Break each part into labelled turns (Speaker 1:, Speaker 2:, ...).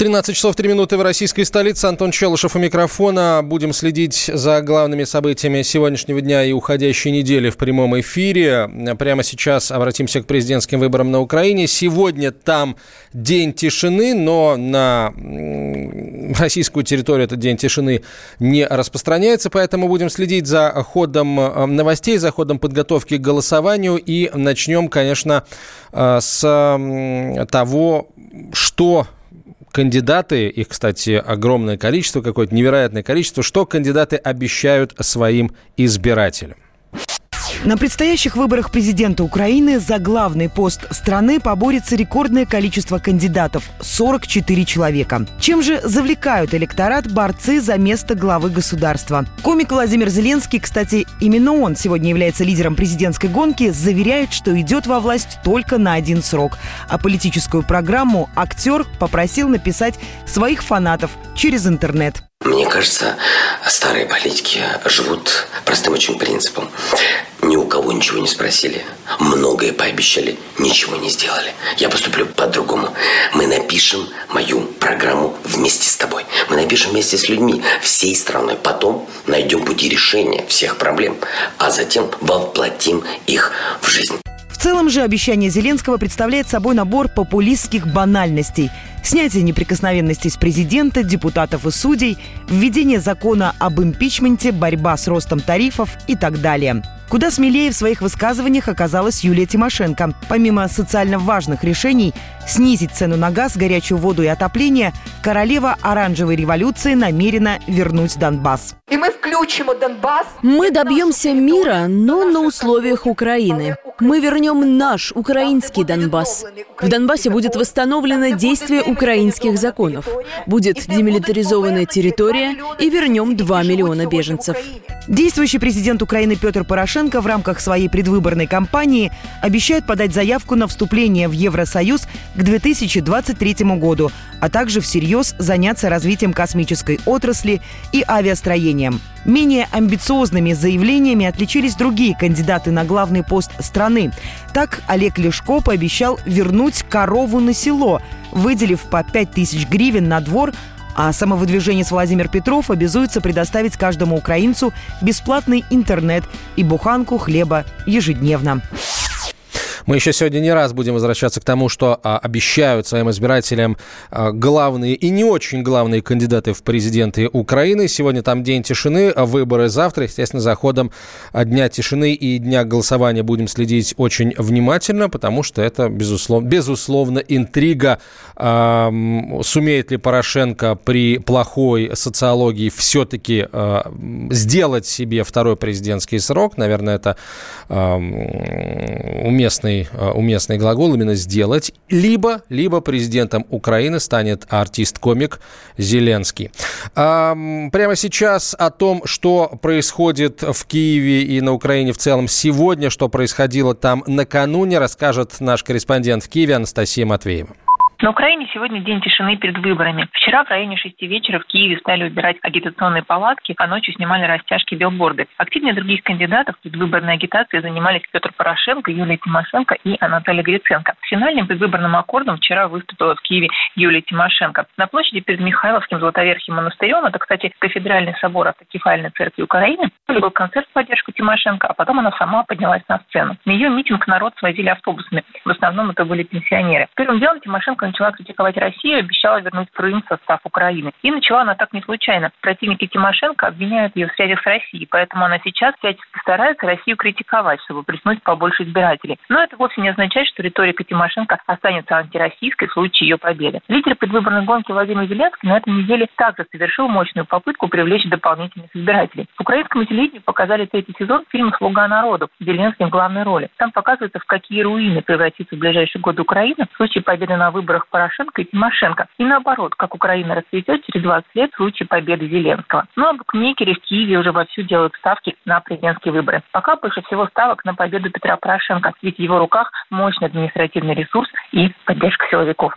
Speaker 1: 13 часов 3 минуты в российской столице. Антон Челышев у микрофона. Будем следить за главными событиями сегодняшнего дня и уходящей недели в прямом эфире. Прямо сейчас обратимся к президентским выборам на Украине. Сегодня там день тишины, но на российскую территорию этот день тишины не распространяется, поэтому будем следить за ходом э, новостей, за ходом подготовки к голосованию и начнем, конечно, э, с того, что кандидаты, их, кстати, огромное количество, какое-то невероятное количество, что кандидаты обещают своим избирателям.
Speaker 2: На предстоящих выборах президента Украины за главный пост страны поборется рекордное количество кандидатов – 44 человека. Чем же завлекают электорат борцы за место главы государства? Комик Владимир Зеленский, кстати, именно он сегодня является лидером президентской гонки, заверяет, что идет во власть только на один срок. А политическую программу актер попросил написать своих фанатов через интернет.
Speaker 3: Мне кажется, старые политики живут простым очень принципом. Ни у кого ничего не спросили, многое пообещали, ничего не сделали. Я поступлю по-другому. Мы напишем мою программу вместе с тобой. Мы напишем вместе с людьми, всей страной. Потом найдем пути решения всех проблем, а затем воплотим их в жизнь.
Speaker 2: В целом же обещание Зеленского представляет собой набор популистских банальностей – снятие неприкосновенности с президента, депутатов и судей, введение закона об импичменте, борьба с ростом тарифов и так далее. Куда смелее в своих высказываниях оказалась Юлия Тимошенко. Помимо социально важных решений снизить цену на газ, горячую воду и отопление, королева оранжевой революции намерена вернуть Донбасс.
Speaker 4: И мы включим Донбасс.
Speaker 5: Мы добьемся мира, но на условиях Украины. Мы вернем наш украинский Донбасс. В Донбассе будет восстановлено действие украинских законов. Будет демилитаризованная территория и вернем 2 миллиона беженцев.
Speaker 2: Действующий президент Украины Петр Порошенко в рамках своей предвыборной кампании обещает подать заявку на вступление в Евросоюз к 2023 году, а также всерьез заняться развитием космической отрасли и авиастроением. Менее амбициозными заявлениями отличились другие кандидаты на главный пост страны. Так Олег Лешко пообещал вернуть корову на село, выделив по 5 тысяч гривен на двор, а самовыдвижение с Владимир Петров обязуется предоставить каждому украинцу бесплатный интернет и буханку хлеба ежедневно.
Speaker 1: Мы еще сегодня не раз будем возвращаться к тому, что а, обещают своим избирателям а, главные и не очень главные кандидаты в президенты Украины. Сегодня там день тишины, а выборы завтра. Естественно, за ходом а, Дня тишины и Дня голосования будем следить очень внимательно, потому что это, безусловно, безусловно интрига. А, сумеет ли Порошенко при плохой социологии все-таки а, сделать себе второй президентский срок? Наверное, это а, уместный уместный, э, уместный глагол именно сделать, либо, либо президентом Украины станет артист-комик Зеленский. Прямо сейчас о том, что происходит в Киеве и на Украине в целом сегодня, что происходило там накануне, расскажет наш корреспондент в Киеве Анастасия Матвеева.
Speaker 6: На Украине сегодня день тишины перед выборами. Вчера в районе 6 вечера в Киеве стали убирать агитационные палатки, а ночью снимали растяжки билборды. Активнее других кандидатов предвыборной агитации занимались Петр Порошенко, Юлия Тимошенко и Анатолий Гриценко. Финальным предвыборным аккордом вчера выступила в Киеве Юлия Тимошенко. На площади перед Михайловским Златоверхим монастырем, это, кстати, кафедральный собор автокефальной церкви Украины, был концерт в поддержку Тимошенко, а потом она сама поднялась на сцену. На ее митинг народ свозили автобусами. В основном это были пенсионеры. Первым делом Тимошенко начала критиковать Россию, обещала вернуть Крым в состав Украины. И начала она так не случайно. Противники Тимошенко обвиняют ее в связях с Россией, поэтому она сейчас всячески старается Россию критиковать, чтобы приснуть побольше избирателей. Но это вовсе не означает, что риторика Тимошенко останется антироссийской в случае ее победы. Лидер предвыборной гонки Владимир Зеленский на этой неделе также совершил мощную попытку привлечь дополнительных избирателей. Украинском телевидении показали третий сезон фильма «Слуга народу» Зеленским в главной роли. Там показывается, в какие руины превратится в ближайшие годы Украина в случае победы на выборах Порошенко и Тимошенко. И наоборот, как Украина расцветет через 20 лет в случае победы Зеленского. Ну а букмекеры в Киеве уже вовсю делают ставки на президентские выборы. Пока больше всего ставок на победу Петра Порошенко, ведь в его руках мощный административный ресурс и поддержка силовиков.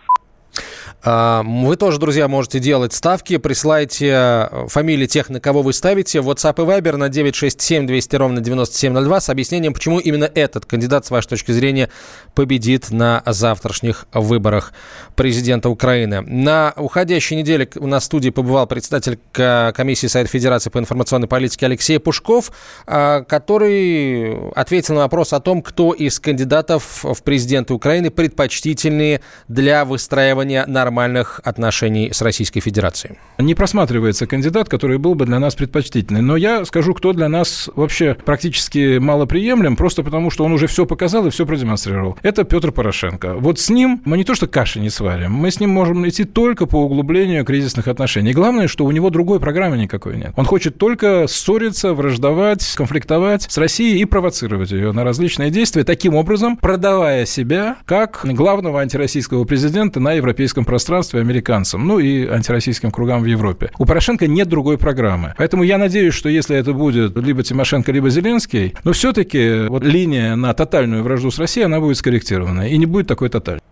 Speaker 1: А, вы тоже, друзья, можете делать ставки. Присылайте э, фамилии тех, на кого вы ставите. WhatsApp и Viber на 967 200 ровно 9702 с объяснением, почему именно этот кандидат, с вашей точки зрения, победит на завтрашних выборах президента Украины. На уходящей неделе у нас в студии побывал председатель комиссии Совета Федерации по информационной политике Алексей Пушков, а, который ответил на вопрос о том, кто из кандидатов в президенты Украины предпочтительнее для выстраивания нормальных отношений с Российской Федерацией.
Speaker 7: Не просматривается кандидат, который был бы для нас предпочтительный. Но я скажу, кто для нас вообще практически малоприемлем, просто потому что он уже все показал и все продемонстрировал. Это Петр Порошенко. Вот с ним мы не то что каши не сварим, мы с ним можем идти только по углублению кризисных отношений. Главное, что у него другой программы никакой нет. Он хочет только ссориться, враждовать, конфликтовать с Россией и провоцировать ее на различные действия, таким образом продавая себя как главного антироссийского президента на европейском пространстве американцам, ну и антироссийским кругам в Европе. У Порошенко нет другой программы. Поэтому я надеюсь, что если это будет либо Тимошенко, либо Зеленский, но все-таки вот линия на тотальную вражду с Россией, она будет скорректирована и не будет такой тотальной.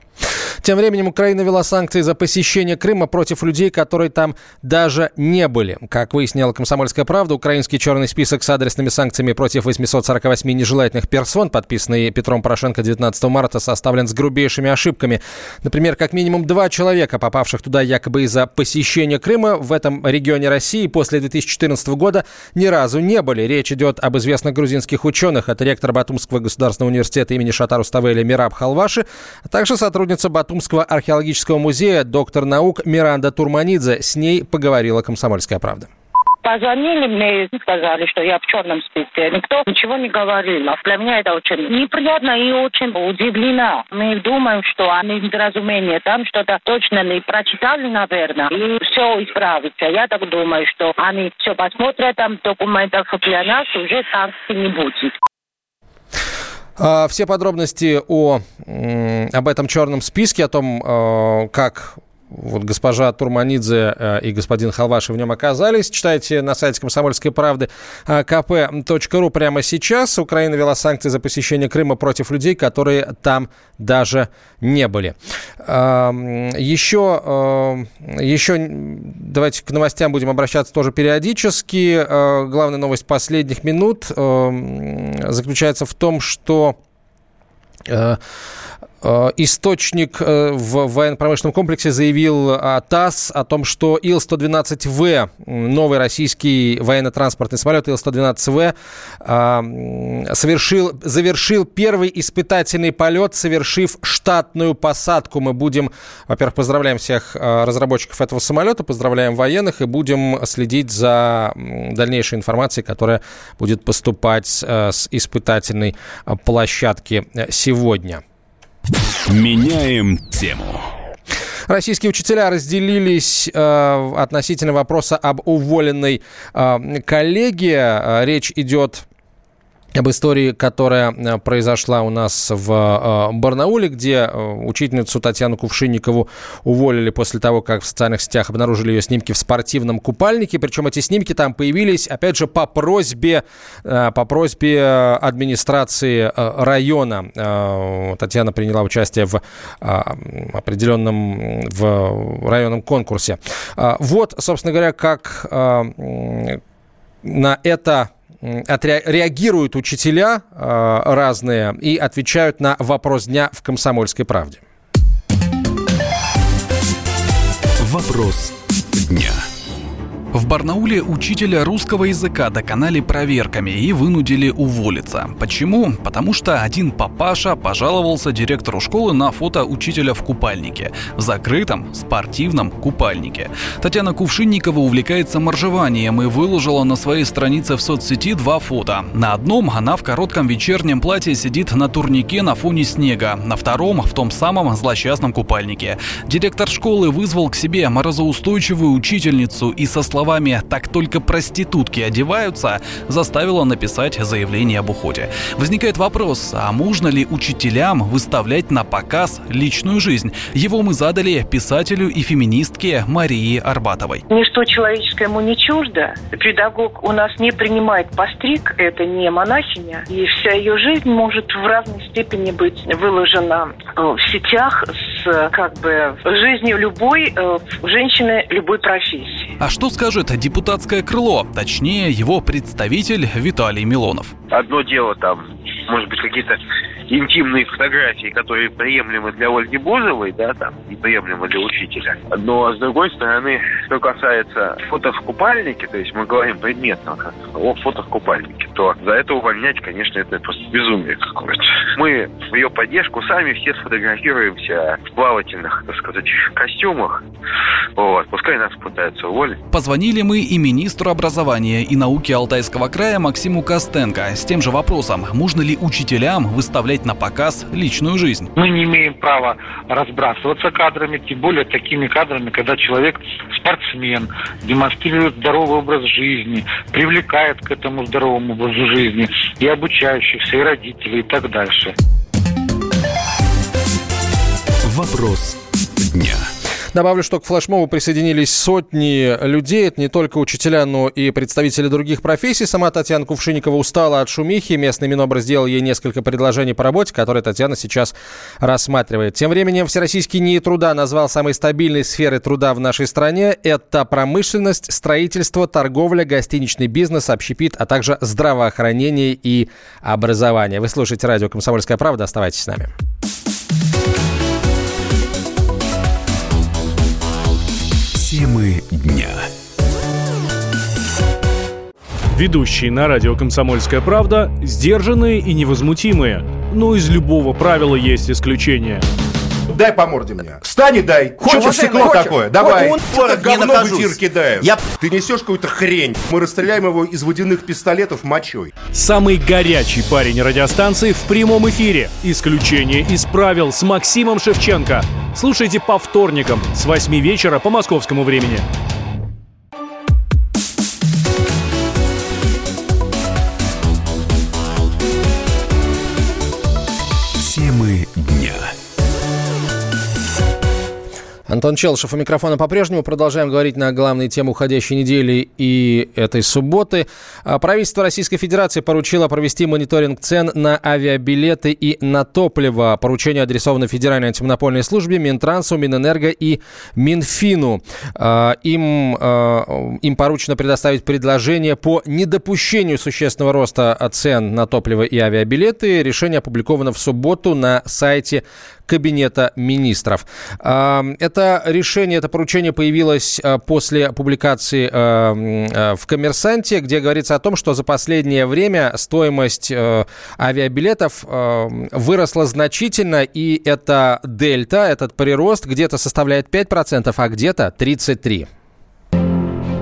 Speaker 1: Тем временем Украина вела санкции за посещение Крыма против людей, которые там даже не были. Как выяснила «Комсомольская правда», украинский черный список с адресными санкциями против 848 нежелательных персон, подписанный Петром Порошенко 19 марта, составлен с грубейшими ошибками. Например, как минимум два человека, попавших туда якобы из-за посещения Крыма, в этом регионе России после 2014 года ни разу не были. Речь идет об известных грузинских ученых. Это ректор Батумского государственного университета имени Шатару Ставеля Мираб Халваши, а также сотрудница Батумского археологического музея, доктор наук Миранда Турманидзе. С ней поговорила «Комсомольская правда».
Speaker 8: Позвонили мне и сказали, что я в черном списке. Никто ничего не говорил. А для меня это очень неприятно и очень удивлена. Мы думаем, что они недоразумение. Там что-то точно не прочитали, наверное, и все исправится. Я так думаю, что они все посмотрят там документах, для нас уже санкций не будет.
Speaker 1: А, все подробности о, об этом черном списке, о том, а, как вот госпожа Турманидзе э, и господин Халваши в нем оказались. Читайте на сайте комсомольской правды э, kp.ru прямо сейчас. Украина вела санкции за посещение Крыма против людей, которые там даже не были. Еще, еще давайте к новостям будем обращаться тоже периодически. Э, главная новость последних минут заключается в том, что Э, источник э, в военно-промышленном комплексе заявил ТАСС о том, что Ил-112В, новый российский военно-транспортный самолет Ил-112В, э, совершил, завершил первый испытательный полет, совершив штатную посадку. Мы будем, во-первых, поздравляем всех разработчиков этого самолета, поздравляем военных и будем следить за дальнейшей информацией, которая будет поступать с испытательной площадки сегодня.
Speaker 9: Меняем тему.
Speaker 1: Российские учителя разделились э, относительно вопроса об уволенной э, коллеге. Э, речь идет об истории, которая э, произошла у нас в э, Барнауле, где э, учительницу Татьяну Кувшинникову уволили после того, как в социальных сетях обнаружили ее снимки в спортивном купальнике. Причем эти снимки там появились, опять же, по просьбе, по просьбе администрации района. Татьяна приняла участие в определенном в районном конкурсе. Вот, собственно говоря, как на это отреагируют учителя э, разные и отвечают на вопрос дня в «Комсомольской правде».
Speaker 9: Вопрос дня.
Speaker 10: В Барнауле учителя русского языка доконали проверками и вынудили уволиться. Почему? Потому что один папаша пожаловался директору школы на фото учителя в купальнике. В закрытом спортивном купальнике. Татьяна Кувшинникова увлекается моржеванием и выложила на своей странице в соцсети два фото. На одном она в коротком вечернем платье сидит на турнике на фоне снега. На втором в том самом злосчастном купальнике. Директор школы вызвал к себе морозоустойчивую учительницу и со словами словами «так только проститутки одеваются» заставила написать заявление об уходе. Возникает вопрос, а можно ли учителям выставлять на показ личную жизнь? Его мы задали писателю и феминистке Марии Арбатовой.
Speaker 11: Ничто человеческое ему не чуждо. Педагог у нас не принимает постриг, это не монахиня. И вся ее жизнь может в разной степени быть выложена в сетях с с как бы жизнью любой э, женщины любой профессии.
Speaker 10: А что скажет депутатское крыло, точнее его представитель Виталий Милонов?
Speaker 12: Одно дело там, может быть, какие-то интимные фотографии, которые приемлемы для Ольги Бузовой, да, там, неприемлемы для учителя. Но, с другой стороны, что касается фото в купальнике, то есть мы говорим предметно о фото в купальнике, то за это увольнять, конечно, это просто безумие какое-то. Мы в ее поддержку сами все сфотографируемся в плавательных, так сказать, костюмах. Вот, пускай нас пытаются уволить.
Speaker 10: Позвонили мы и министру образования и науки Алтайского края Максиму Костенко с тем же вопросом, можно ли учителям выставлять выставлять на показ личную жизнь.
Speaker 13: Мы не имеем права разбрасываться кадрами, тем более такими кадрами, когда человек спортсмен, демонстрирует здоровый образ жизни, привлекает к этому здоровому образу жизни и обучающихся, и родителей, и так дальше.
Speaker 9: Вопрос дня.
Speaker 1: Добавлю, что к флешмобу присоединились сотни людей. Это не только учителя, но и представители других профессий. Сама Татьяна Кувшинникова устала от шумихи. Местный Минобр сделал ей несколько предложений по работе, которые Татьяна сейчас рассматривает. Тем временем Всероссийский НИИ труда назвал самой стабильной сферой труда в нашей стране. Это промышленность, строительство, торговля, гостиничный бизнес, общепит, а также здравоохранение и образование. Вы слушаете радио «Комсомольская правда». Оставайтесь с нами.
Speaker 9: Темы дня.
Speaker 14: Ведущие на радио «Комсомольская правда» сдержанные и невозмутимые. Но из любого правила есть исключение.
Speaker 15: Дай по морде мне. Встань и дай. Хочешь стекло хочешь? такое? Давай. Вот он, это говно в эфир кидает. Я... Ты несешь какую-то хрень. Мы расстреляем его из водяных пистолетов мочой.
Speaker 14: Самый горячий парень радиостанции в прямом эфире. Исключение из правил с Максимом Шевченко. Слушайте по вторникам с 8 вечера по московскому времени.
Speaker 1: Антон Челшев у микрофона по-прежнему. Продолжаем говорить на главные темы уходящей недели и этой субботы. А, правительство Российской Федерации поручило провести мониторинг цен на авиабилеты и на топливо. Поручение адресовано Федеральной антимонопольной службе, Минтрансу, Минэнерго и Минфину. А, им, а, им поручено предоставить предложение по недопущению существенного роста цен на топливо и авиабилеты. Решение опубликовано в субботу на сайте Кабинета министров. Это решение, это поручение появилось а, после публикации а, а, в «Коммерсанте», где говорится о том, что за последнее время стоимость авиабилетов выросла значительно, и эта дельта, этот прирост где-то составляет 5%, а где-то 33%.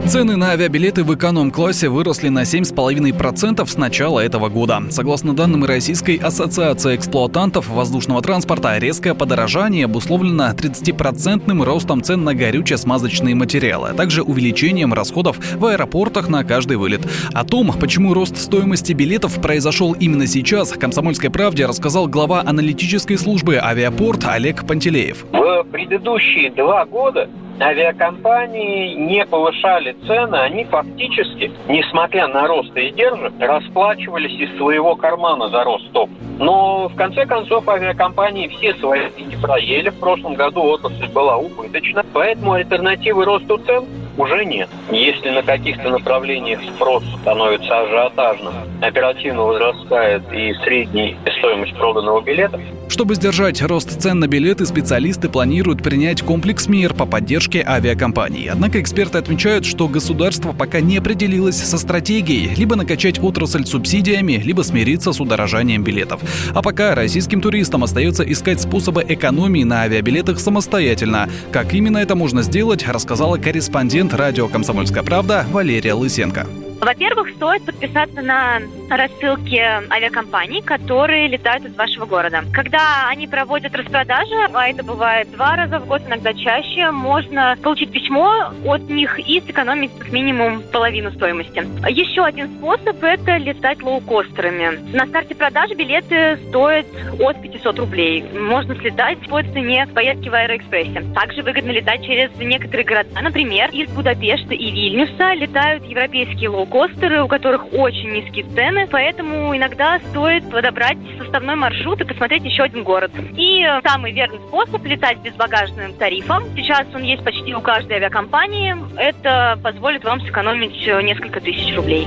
Speaker 10: Цены на авиабилеты в эконом-классе выросли на 7,5% с начала этого года. Согласно данным Российской ассоциации эксплуатантов воздушного транспорта, резкое подорожание обусловлено 30% ростом цен на горюче-смазочные материалы, а также увеличением расходов в аэропортах на каждый вылет. О том, почему рост стоимости билетов произошел именно сейчас, «Комсомольской правде» рассказал глава аналитической службы «Авиапорт» Олег Пантелеев.
Speaker 16: В предыдущие два года авиакомпании не повышали цены, они фактически, несмотря на рост издержек, расплачивались из своего кармана за рост топ. Но в конце концов авиакомпании все свои деньги проели. В прошлом году отрасль была убыточна, поэтому альтернативы росту цен уже нет. Если на каких-то направлениях спрос становится ажиотажным, оперативно возрастает и средняя стоимость проданного билета.
Speaker 10: Чтобы сдержать рост цен на билеты, специалисты планируют принять комплекс мер по поддержке авиакомпаний. Однако эксперты отмечают, что государство пока не определилось со стратегией либо накачать отрасль субсидиями, либо смириться с удорожанием билетов. А пока российским туристам остается искать способы экономии на авиабилетах самостоятельно. Как именно это можно сделать, рассказала корреспондент радио «Комсомольская правда» Валерия Лысенко.
Speaker 17: Во-первых, стоит подписаться на рассылки авиакомпаний, которые летают из вашего города. Когда они проводят распродажи, а это бывает два раза в год, иногда чаще, можно получить письмо от них и сэкономить как минимум половину стоимости. Еще один способ – это летать лоукостерами. На старте продажи билеты стоят от 500 рублей. Можно слетать по цене поездки в Аэроэкспрессе. Также выгодно летать через некоторые города. Например, из Будапешта и Вильнюса летают европейские лоукостеры, у которых очень низкие цены цены, поэтому иногда стоит подобрать составной маршрут и посмотреть еще один город. И самый верный способ летать без багажным тарифом. Сейчас он есть почти у каждой авиакомпании. Это позволит вам сэкономить несколько тысяч рублей.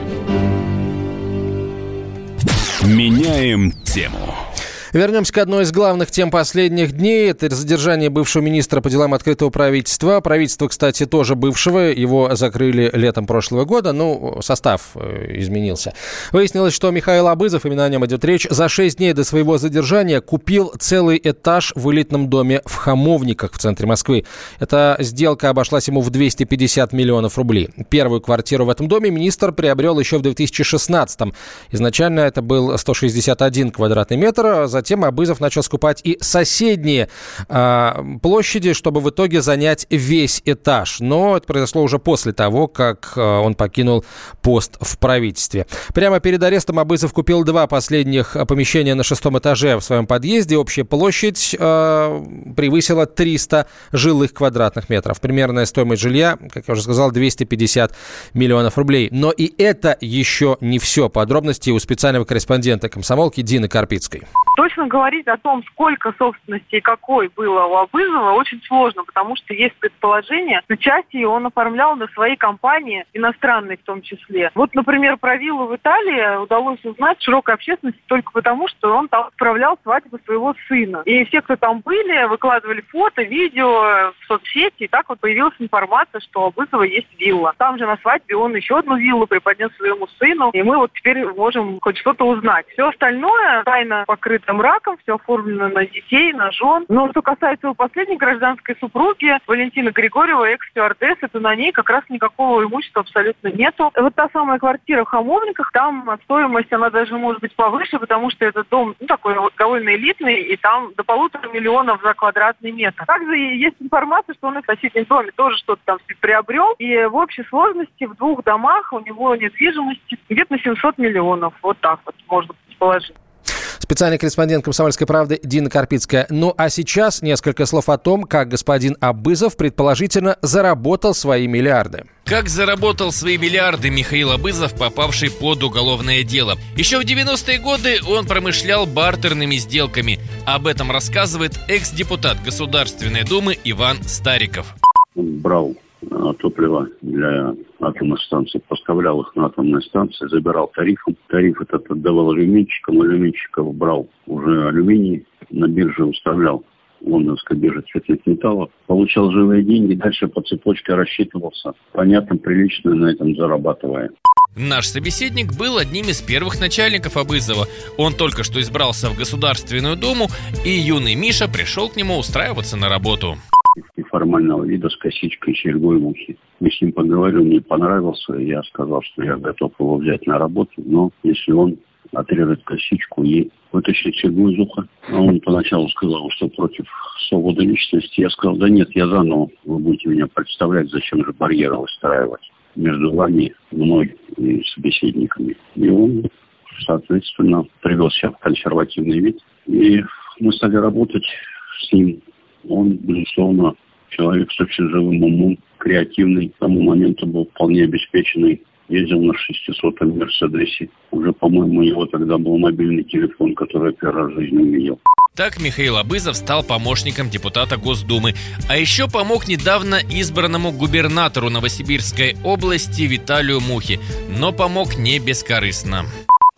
Speaker 9: Меняем тему.
Speaker 1: Вернемся к одной из главных тем последних дней. Это задержание бывшего министра по делам открытого правительства. Правительство, кстати, тоже бывшего. Его закрыли летом прошлого года. Ну, состав э, изменился. Выяснилось, что Михаил Абызов, именно о нем идет речь, за 6 дней до своего задержания купил целый этаж в элитном доме в Хамовниках в центре Москвы. Эта сделка обошлась ему в 250 миллионов рублей. Первую квартиру в этом доме министр приобрел еще в 2016 -м. Изначально это был 161 квадратный метр. За Затем Абызов начал скупать и соседние э, площади, чтобы в итоге занять весь этаж. Но это произошло уже после того, как э, он покинул пост в правительстве. Прямо перед арестом Абызов купил два последних помещения на шестом этаже в своем подъезде. Общая площадь э, превысила 300 жилых квадратных метров. Примерная стоимость жилья, как я уже сказал, 250 миллионов рублей. Но и это еще не все. Подробности у специального корреспондента комсомолки Дины Карпицкой.
Speaker 18: Точно говорить о том, сколько собственности и какой было у Абызова, очень сложно, потому что есть предположение, что часть ее он оформлял на свои компании, иностранные в том числе. Вот, например, про виллу в Италии удалось узнать широкой общественности только потому, что он там отправлял свадьбу своего сына. И все, кто там были, выкладывали фото, видео в соцсети, и так вот появилась информация, что у Абызова есть вилла. Там же на свадьбе он еще одну виллу преподнес своему сыну, и мы вот теперь можем хоть что-то узнать. Все остальное тайна покрыта там раком, все оформлено на детей, на жен. Но что касается его последней гражданской супруги, Валентины Григорьева, экс-стюардессы, то на ней как раз никакого имущества абсолютно нету. Вот та самая квартира в Хамовниках, там стоимость, она даже может быть повыше, потому что этот дом ну, такой довольно элитный, и там до полутора миллионов за квадратный метр. Также есть информация, что он в соседнем доме тоже что-то там приобрел, и в общей сложности в двух домах у него недвижимости где-то на 700 миллионов. Вот так вот можно предположить.
Speaker 1: Специальный корреспондент «Комсомольской правды» Дина Карпицкая. Ну а сейчас несколько слов о том, как господин Абызов предположительно заработал свои миллиарды.
Speaker 19: Как заработал свои миллиарды Михаил Абызов, попавший под уголовное дело? Еще в 90-е годы он промышлял бартерными сделками. Об этом рассказывает экс-депутат Государственной Думы Иван Стариков.
Speaker 20: Он брал топлива для атомных станций, поставлял их на атомные станции, забирал тарифом. Тариф этот отдавал алюминщикам, алюминщиков брал уже алюминий, на бирже выставлял лондонской бирже цветных металлов, получал живые деньги, дальше по цепочке рассчитывался, понятно, прилично на этом зарабатывая.
Speaker 19: Наш собеседник был одним из первых начальников Абызова. Он только что избрался в Государственную Думу, и юный Миша пришел к нему устраиваться на работу
Speaker 20: неформального вида с косичкой, серьгой в ухе. Мы с ним поговорили, мне понравился, я сказал, что я готов его взять на работу, но если он отрезать косичку и вытащить серьгу из уха. А он поначалу сказал, что против свободы личности. Я сказал, да нет, я заново, вы будете меня представлять, зачем же барьеры выстраивать между вами, мной и собеседниками. И он, соответственно, привел себя в консервативный вид. И мы стали работать с ним. Он, безусловно, человек с очень живым умом, креативный, к тому моменту был вполне обеспеченный. Ездил на 600-м Мерседесе. Уже, по-моему, у него тогда был мобильный телефон, который я первый раз в жизни увидел.
Speaker 19: Так Михаил Абызов стал помощником депутата Госдумы. А еще помог недавно избранному губернатору Новосибирской области Виталию Мухи. Но помог не бескорыстно.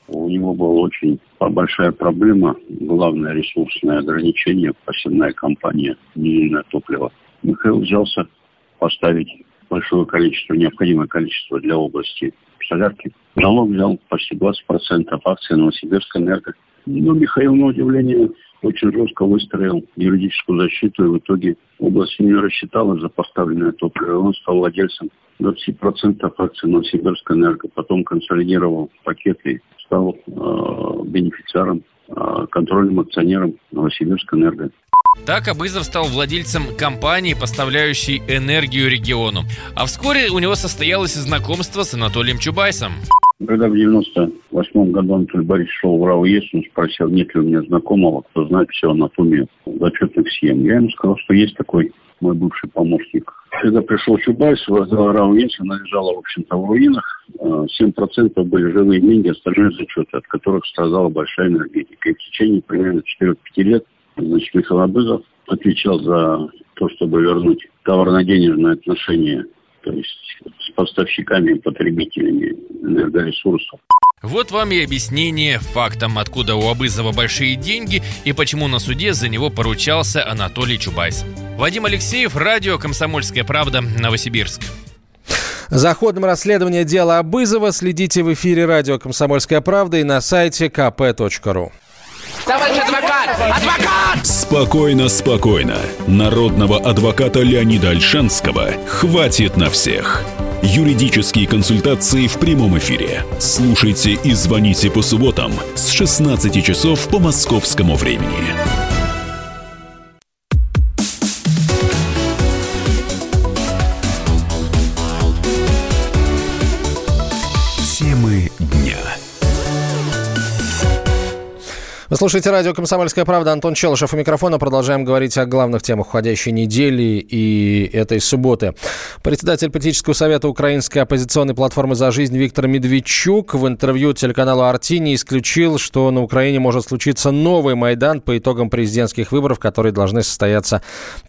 Speaker 20: У него была очень большая проблема, главное ресурсное ограничение, посевная компания, дизельное топливо. Михаил взялся поставить большое количество, необходимое количество для области солярки. Налог взял почти 20% акций Новосибирской энерго. Но Михаил, на удивление, очень жестко выстроил юридическую защиту, и в итоге область не рассчитала за поставленное топливо. Он стал владельцем 20% акций Новосибирской энерго, потом консолидировал пакеты, стал э, бенефициаром, э, контрольным акционером Новосибирской энерго.
Speaker 19: Так Абызов стал владельцем компании, поставляющей энергию региону. А вскоре у него состоялось знакомство с Анатолием Чубайсом.
Speaker 20: Когда в 98 году Анатолий Борисович шел в РАО он спросил, нет ли у меня знакомого, кто знает всю анатомию зачетных схем. Я ему сказал, что есть такой мой бывший помощник Когда пришел Чубайс, воздала Рауинс, она лежала, в общем-то, в руинах. 7% а, были живые деньги, остальные зачеты, от которых страдала большая энергетика. И в течение примерно 4-5 лет значит, Михаил Абызов отвечал за то, чтобы вернуть товарно-денежные отношения то есть с поставщиками и потребителями энергоресурсов.
Speaker 19: Вот вам и объяснение фактам, откуда у Абызова большие деньги и почему на суде за него поручался Анатолий Чубайс. Вадим Алексеев, радио «Комсомольская правда», Новосибирск.
Speaker 1: За ходом расследования дела Абызова следите в эфире радио «Комсомольская правда» и на сайте kp.ru.
Speaker 9: Товарищ адвокат! Адвокат! Спокойно, спокойно. Народного адвоката Леонида Альшанского хватит на всех. Юридические консультации в прямом эфире. Слушайте и звоните по субботам с 16 часов по московскому времени.
Speaker 1: Вы слушаете радио «Комсомольская правда». Антон Челышев у микрофона. Продолжаем говорить о главных темах уходящей недели и этой субботы. Председатель политического совета Украинской оппозиционной платформы «За жизнь» Виктор Медведчук в интервью телеканалу «Арти» не исключил, что на Украине может случиться новый Майдан по итогам президентских выборов, которые должны состояться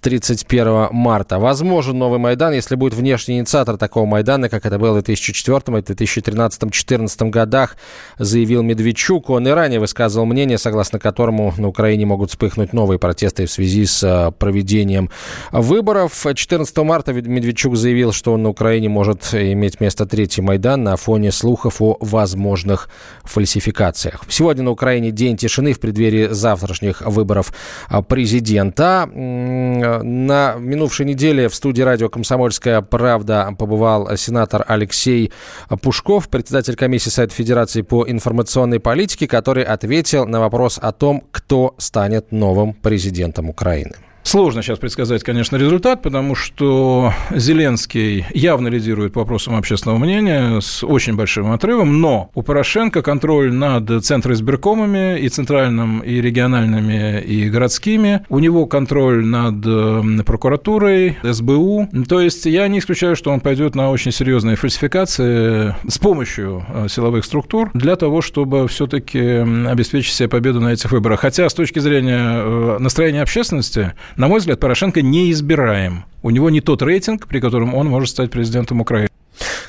Speaker 1: 31 марта. Возможен новый Майдан, если будет внешний инициатор такого Майдана, как это было в 2004 и 2013-2014 годах, заявил Медведчук. Он и ранее высказывал мнение, согласно согласно которому на Украине могут вспыхнуть новые протесты в связи с э, проведением выборов. 14 марта Медведчук заявил, что на Украине может иметь место третий Майдан на фоне слухов о возможных фальсификациях. Сегодня на Украине день тишины в преддверии завтрашних выборов э, президента. На минувшей неделе в студии радио «Комсомольская правда» побывал сенатор Алексей Пушков, председатель комиссии Совета Федерации по информационной политике, который ответил на вопрос вопрос о том, кто станет новым президентом Украины.
Speaker 7: Сложно сейчас предсказать, конечно, результат, потому что Зеленский явно лидирует по вопросам общественного мнения с очень большим отрывом, но у Порошенко контроль над центроизбиркомами и центральным, и региональными, и городскими. У него контроль над прокуратурой, СБУ. То есть я не исключаю, что он пойдет на очень серьезные фальсификации с помощью э, силовых структур для того, чтобы все-таки обеспечить себе победу на этих выборах. Хотя с точки зрения э, настроения общественности на мой взгляд, Порошенко неизбираем. У него не тот рейтинг, при котором он может стать президентом Украины.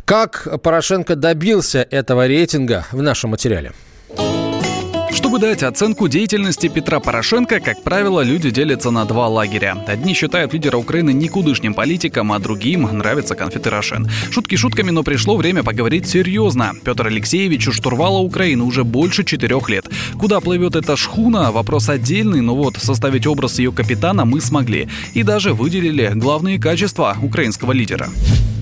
Speaker 1: Как Порошенко добился этого рейтинга в нашем материале?
Speaker 10: Чтобы дать оценку деятельности Петра Порошенко, как правило, люди делятся на два лагеря. Одни считают лидера Украины никудышним политиком, а другим нравится конфеты Рошен. Шутки шутками, но пришло время поговорить серьезно. Петр Алексеевич у штурвала Украины уже больше четырех лет. Куда плывет эта шхуна, вопрос отдельный, но вот составить образ ее капитана мы смогли. И даже выделили главные качества украинского лидера.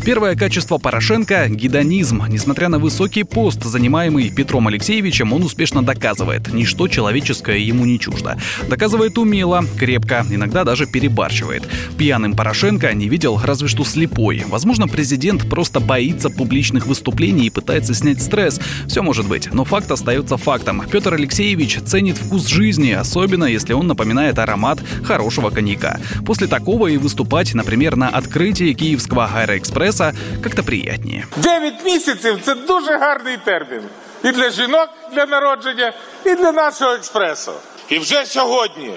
Speaker 10: Первое качество Порошенко – гедонизм. Несмотря на высокий пост, занимаемый Петром Алексеевичем, он успешно доказывает, ничто человеческое ему не чуждо. Доказывает умело, крепко, иногда даже перебарщивает. Пьяным Порошенко не видел разве что слепой. Возможно, президент просто боится публичных выступлений и пытается снять стресс. Все может быть, но факт остается фактом. Петр Алексеевич ценит вкус жизни, особенно если он напоминает аромат хорошего коньяка. После такого и выступать, например, на открытии Киевского аэроэкспресса процеса как-то приятніше.
Speaker 21: Дев'ять місяців це дуже гарний термін і для жінок для народження, і для нашого експресу. І вже сьогодні,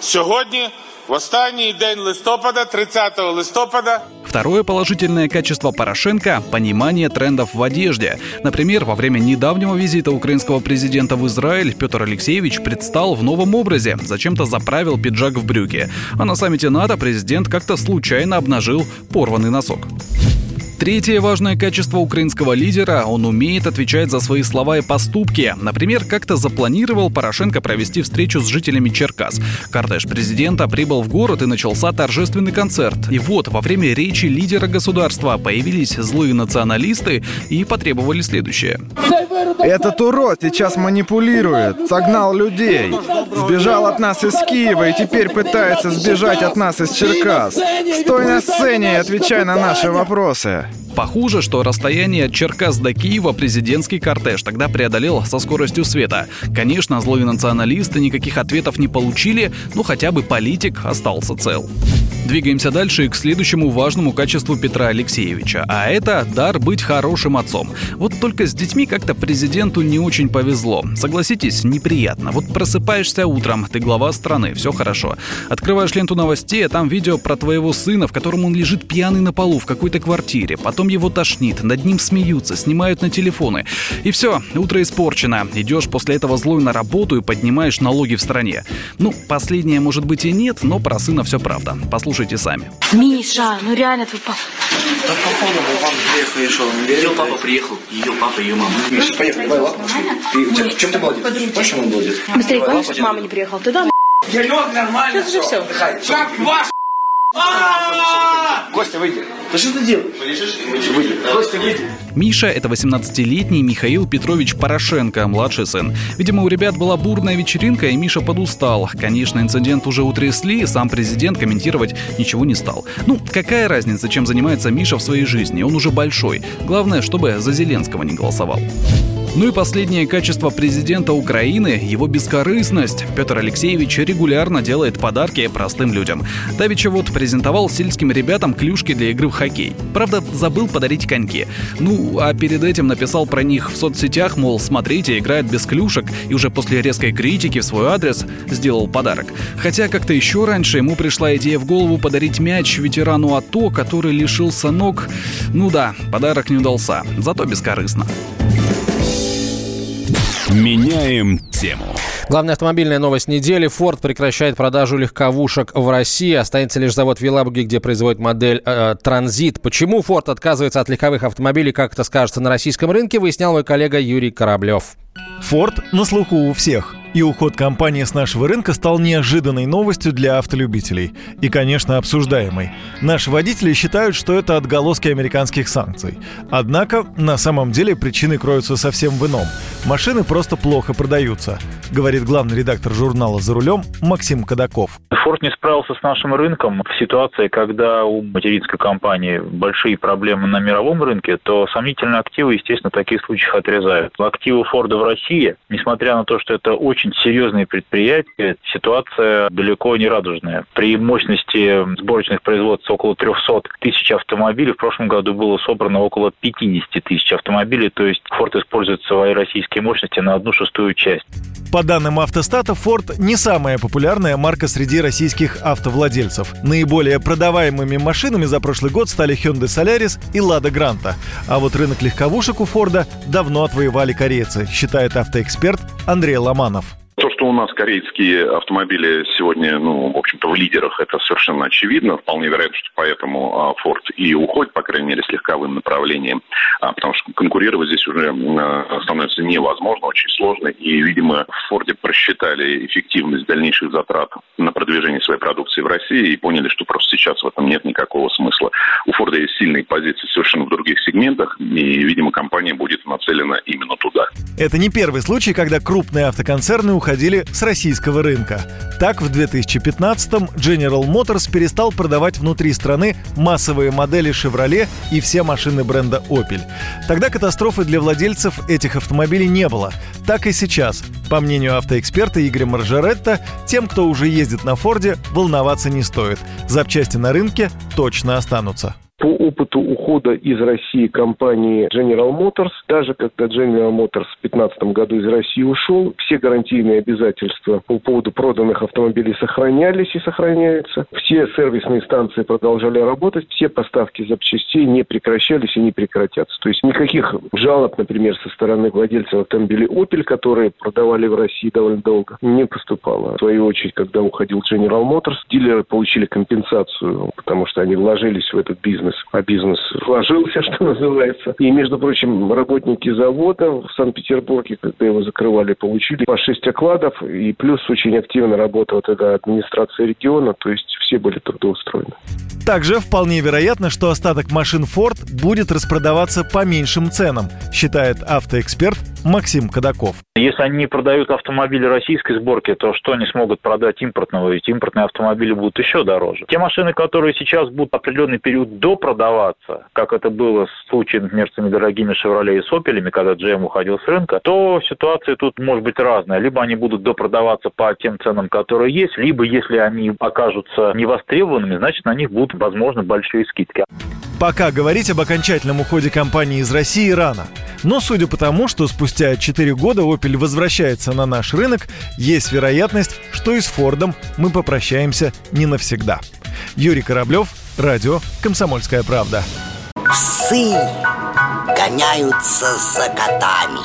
Speaker 21: сьогодні в останній день листопада, 30 листопада.
Speaker 10: Второе положительное качество Порошенко – понимание трендов в одежде. Например, во время недавнего визита украинского президента в Израиль Петр Алексеевич предстал в новом образе, зачем-то заправил пиджак в брюки. А на саммите НАТО президент как-то случайно обнажил порванный носок. Третье важное качество украинского лидера – он умеет отвечать за свои слова и поступки. Например, как-то запланировал Порошенко провести встречу с жителями Черкас. Кортеж президента прибыл в город и начался торжественный концерт. И вот, во время речи лидера государства появились злые националисты и потребовали следующее.
Speaker 22: Этот урод сейчас манипулирует, согнал людей, сбежал от нас из Киева и теперь пытается сбежать от нас из Черкас. Стой на сцене и отвечай на наши вопросы.
Speaker 10: Похоже, что расстояние от Черкас до Киева президентский кортеж тогда преодолел со скоростью света. Конечно, злые националисты никаких ответов не получили, но хотя бы политик остался цел. Двигаемся дальше к следующему важному качеству Петра Алексеевича, а это дар быть хорошим отцом. Вот только с детьми как-то президенту не очень повезло. Согласитесь, неприятно. Вот просыпаешься утром, ты глава страны, все хорошо. Открываешь ленту новостей, а там видео про твоего сына, в котором он лежит пьяный на полу в какой-то квартире. Потом его тошнит, над ним смеются, снимают на телефоны. И все, утро испорчено. Идешь после этого злой на работу и поднимаешь налоги в стране. Ну, последнее может быть и нет, но про сына все правда. Послушайте сами.
Speaker 23: Миша, ну реально твой папа.
Speaker 24: Да походу, папа приехал, Ее папа приехал, ее папа, ее мама. Миша, поехали, давай, ладно, Ты, чем ты молодец? Почему он молодец?
Speaker 23: Быстрее, помнишь, мама не приехала? Ты да,
Speaker 24: Я лег нормально,
Speaker 23: Сейчас же все.
Speaker 24: Как ваш Костя, выйди. Да что ты делаешь? Выйди. Костя, выйди.
Speaker 10: Миша – это 18-летний Михаил Петрович Порошенко, младший сын. Видимо, у ребят была бурная вечеринка, и Миша подустал. Конечно, инцидент уже утрясли, сам президент комментировать ничего не стал. Ну, какая разница, чем занимается Миша в своей жизни? Он уже большой. Главное, чтобы за Зеленского не голосовал. Ну и последнее качество президента Украины – его бескорыстность. Петр Алексеевич регулярно делает подарки простым людям. Давича вот презентовал сельским ребятам клюшки для игры в хоккей. Правда, забыл подарить коньки. Ну, а перед этим написал про них в соцсетях, мол, смотрите, играет без клюшек, и уже после резкой критики в свой адрес сделал подарок. Хотя как-то еще раньше ему пришла идея в голову подарить мяч ветерану АТО, который лишился ног. Ну да, подарок не удался, зато бескорыстно.
Speaker 9: Меняем тему.
Speaker 1: Главная автомобильная новость недели. Ford прекращает продажу легковушек в России. Останется лишь завод в Елабуге, где производит модель э, Транзит. Почему Ford отказывается от легковых автомобилей, как это скажется на российском рынке, выяснял мой коллега Юрий Кораблев.
Speaker 25: Ford на слуху у всех. И уход компании с нашего рынка стал неожиданной новостью для автолюбителей. И, конечно, обсуждаемой. Наши водители считают, что это отголоски американских санкций. Однако, на самом деле, причины кроются совсем в ином. Машины просто плохо продаются, говорит главный редактор журнала «За рулем» Максим Кадаков.
Speaker 26: Форд не справился с нашим рынком в ситуации, когда у материнской компании большие проблемы на мировом рынке, то сомнительные активы, естественно, в таких случаях отрезают. Активы Форда в России, несмотря на то, что это очень серьезные предприятия, ситуация далеко не радужная. При мощности сборочных производств около 300 тысяч автомобилей в прошлом году было собрано около 50 тысяч автомобилей, то есть Форд использует свои российские мощности на одну шестую часть.
Speaker 25: По данным автостата, Ford не самая популярная марка среди российских автовладельцев. Наиболее продаваемыми машинами за прошлый год стали Hyundai Solaris и Lada Granta. А вот рынок легковушек у Форда давно отвоевали корейцы, считает автоэксперт Андрей Ломанов.
Speaker 27: То, что у нас корейские автомобили сегодня, ну, в общем-то, в лидерах, это совершенно очевидно. Вполне вероятно, что поэтому а, Ford и уходит, по крайней мере, с легковым направлением, а, потому что конкурировать здесь уже становится невозможно, очень сложно. И, видимо, в Форде просчитали эффективность дальнейших затрат на продвижение своей продукции в России и поняли, что просто сейчас в этом нет никакого смысла. У Форда есть сильные позиции совершенно в других сегментах, и, видимо, компания будет нацелена именно туда.
Speaker 25: Это не первый случай, когда крупные автоконцерны уходили с российского рынка. Так, в 2015-м General Motors перестал продавать внутри страны массовые модели Chevrolet и все машины бренда Opel. Тогда катастрофы для владельцев этих автомобилей не было. Так и сейчас. По мнению автоэксперта Игоря Маржаретта, тем, кто уже ездит на Форде, волноваться не стоит. Запчасти на рынке точно останутся.
Speaker 28: По опыту ухода из России компании General Motors, даже когда General Motors в 2015 году из России ушел, все гарантийные обязательства по поводу проданных автомобилей сохранялись и сохраняются. Все сервисные станции продолжали работать, все поставки запчастей не прекращались и не прекратятся. То есть никаких жалоб, например, со стороны владельцев автомобилей Opel, которые продавали в России довольно долго, не поступало. В свою очередь, когда уходил General Motors, дилеры получили компенсацию, потому что они вложились в этот бизнес бизнес, а бизнес вложился, что называется. И, между прочим, работники завода в Санкт-Петербурге, когда его закрывали, получили по 6 окладов, и плюс очень активно работала тогда администрация региона, то есть все были трудоустроены.
Speaker 25: Также вполне вероятно, что остаток машин Ford будет распродаваться по меньшим ценам, считает автоэксперт Максим Кадаков.
Speaker 26: Если они не продают автомобили российской сборки, то что они смогут продать импортного? Ведь импортные автомобили будут еще дороже. Те машины, которые сейчас будут определенный период допродаваться, как это было в случае, например, с недорогими «Шевроле» и «Сопелями», когда GM уходил с рынка, то ситуация тут может быть разная. Либо они будут допродаваться по тем ценам, которые есть, либо если они окажутся невостребованными, значит на них будут, возможно, большие скидки.
Speaker 25: Пока говорить об окончательном уходе компании из России рано. Но судя по тому, что спустя 4 года Opel возвращается на наш рынок, есть вероятность, что и с Фордом мы попрощаемся не навсегда. Юрий Кораблев, радио «Комсомольская правда».
Speaker 29: Псы гоняются за котами.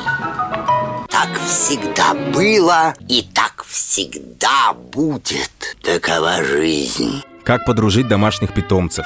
Speaker 29: Так всегда было и так всегда будет. Такова жизнь.
Speaker 30: Как подружить домашних питомцев,